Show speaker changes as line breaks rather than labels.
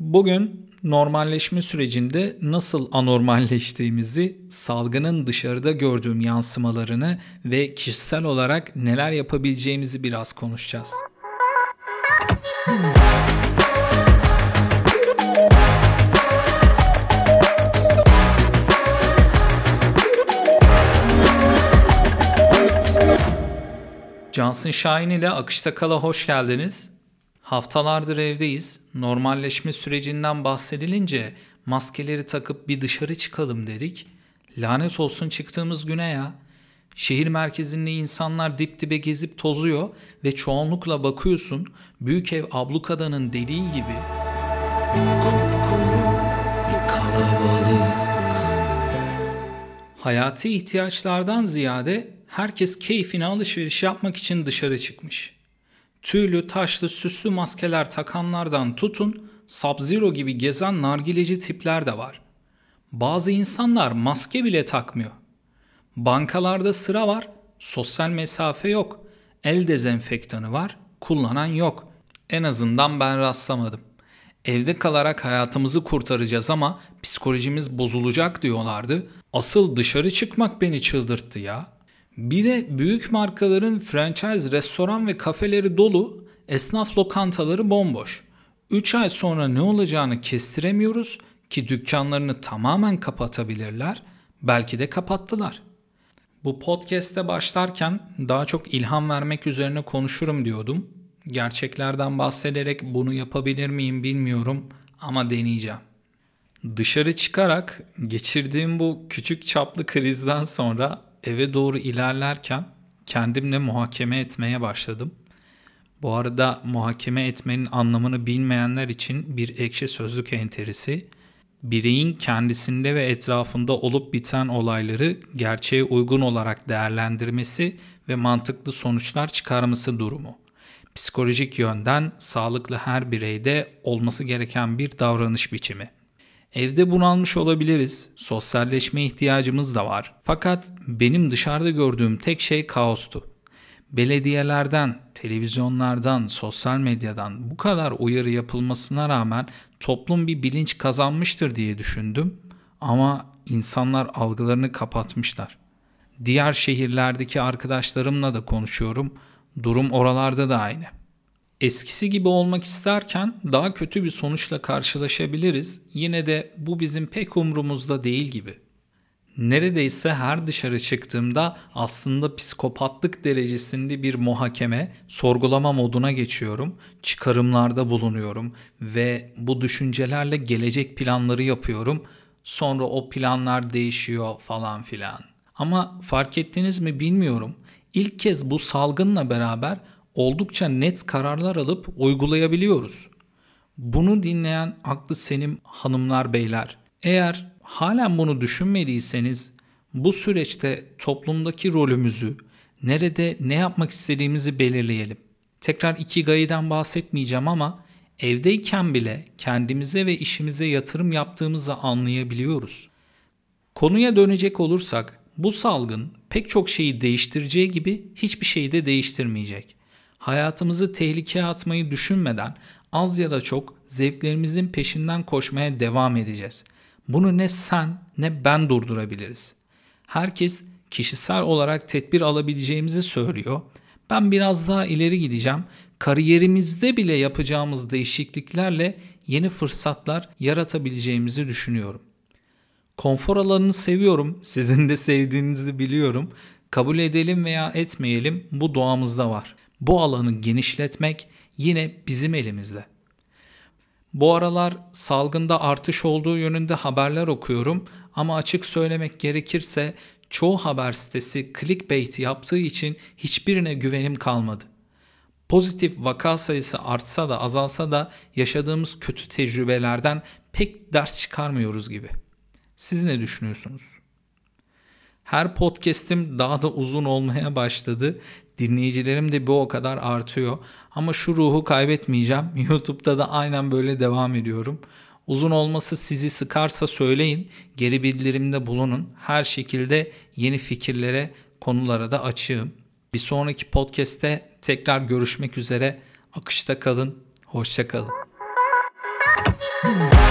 Bugün normalleşme sürecinde nasıl anormalleştiğimizi, salgının dışarıda gördüğüm yansımalarını ve kişisel olarak neler yapabileceğimizi biraz konuşacağız. Cansın Şahin ile Akışta Kala hoş geldiniz. Haftalardır evdeyiz. Normalleşme sürecinden bahsedilince maskeleri takıp bir dışarı çıkalım dedik. Lanet olsun çıktığımız güne ya. Şehir merkezinde insanlar dip dibe gezip tozuyor ve çoğunlukla bakıyorsun büyük ev ablukadanın deliği gibi. Kupkuru bir kalabalık. Hayati ihtiyaçlardan ziyade herkes keyfine alışveriş yapmak için dışarı çıkmış. Tüylü, taşlı, süslü maskeler takanlardan tutun, Sub-Zero gibi gezen nargileci tipler de var. Bazı insanlar maske bile takmıyor. Bankalarda sıra var, sosyal mesafe yok. El dezenfektanı var, kullanan yok. En azından ben rastlamadım. Evde kalarak hayatımızı kurtaracağız ama psikolojimiz bozulacak diyorlardı. Asıl dışarı çıkmak beni çıldırttı ya. Bir de büyük markaların franchise restoran ve kafeleri dolu, esnaf lokantaları bomboş. 3 ay sonra ne olacağını kestiremiyoruz ki dükkanlarını tamamen kapatabilirler. Belki de kapattılar. Bu podcast'te başlarken daha çok ilham vermek üzerine konuşurum diyordum. Gerçeklerden bahsederek bunu yapabilir miyim bilmiyorum ama deneyeceğim. Dışarı çıkarak geçirdiğim bu küçük çaplı krizden sonra eve doğru ilerlerken kendimle muhakeme etmeye başladım. Bu arada muhakeme etmenin anlamını bilmeyenler için bir ekşi sözlük enterisi, bireyin kendisinde ve etrafında olup biten olayları gerçeğe uygun olarak değerlendirmesi ve mantıklı sonuçlar çıkarması durumu. Psikolojik yönden sağlıklı her bireyde olması gereken bir davranış biçimi. Evde bunalmış olabiliriz. Sosyalleşme ihtiyacımız da var. Fakat benim dışarıda gördüğüm tek şey kaostu. Belediyelerden, televizyonlardan, sosyal medyadan bu kadar uyarı yapılmasına rağmen toplum bir bilinç kazanmıştır diye düşündüm. Ama insanlar algılarını kapatmışlar. Diğer şehirlerdeki arkadaşlarımla da konuşuyorum. Durum oralarda da aynı eskisi gibi olmak isterken daha kötü bir sonuçla karşılaşabiliriz. Yine de bu bizim pek umrumuzda değil gibi. Neredeyse her dışarı çıktığımda aslında psikopatlık derecesinde bir muhakeme, sorgulama moduna geçiyorum. Çıkarımlarda bulunuyorum ve bu düşüncelerle gelecek planları yapıyorum. Sonra o planlar değişiyor falan filan. Ama fark ettiniz mi bilmiyorum. İlk kez bu salgınla beraber oldukça net kararlar alıp uygulayabiliyoruz. Bunu dinleyen aklı senim hanımlar beyler. Eğer halen bunu düşünmediyseniz bu süreçte toplumdaki rolümüzü, nerede ne yapmak istediğimizi belirleyelim. Tekrar iki gayiden bahsetmeyeceğim ama evdeyken bile kendimize ve işimize yatırım yaptığımızı anlayabiliyoruz. Konuya dönecek olursak bu salgın pek çok şeyi değiştireceği gibi hiçbir şeyi de değiştirmeyecek hayatımızı tehlikeye atmayı düşünmeden az ya da çok zevklerimizin peşinden koşmaya devam edeceğiz. Bunu ne sen ne ben durdurabiliriz. Herkes kişisel olarak tedbir alabileceğimizi söylüyor. Ben biraz daha ileri gideceğim. Kariyerimizde bile yapacağımız değişikliklerle yeni fırsatlar yaratabileceğimizi düşünüyorum. Konfor alanını seviyorum. Sizin de sevdiğinizi biliyorum. Kabul edelim veya etmeyelim bu doğamızda var. Bu alanı genişletmek yine bizim elimizde. Bu aralar salgında artış olduğu yönünde haberler okuyorum ama açık söylemek gerekirse çoğu haber sitesi clickbait yaptığı için hiçbirine güvenim kalmadı. Pozitif vaka sayısı artsa da azalsa da yaşadığımız kötü tecrübelerden pek ders çıkarmıyoruz gibi. Siz ne düşünüyorsunuz? Her podcast'im daha da uzun olmaya başladı. Dinleyicilerim de bu o kadar artıyor. Ama şu ruhu kaybetmeyeceğim. YouTube'da da aynen böyle devam ediyorum. Uzun olması sizi sıkarsa söyleyin. Geri bildirimde bulunun. Her şekilde yeni fikirlere, konulara da açığım. Bir sonraki podcast'te tekrar görüşmek üzere. Akışta kalın. Hoşça kalın.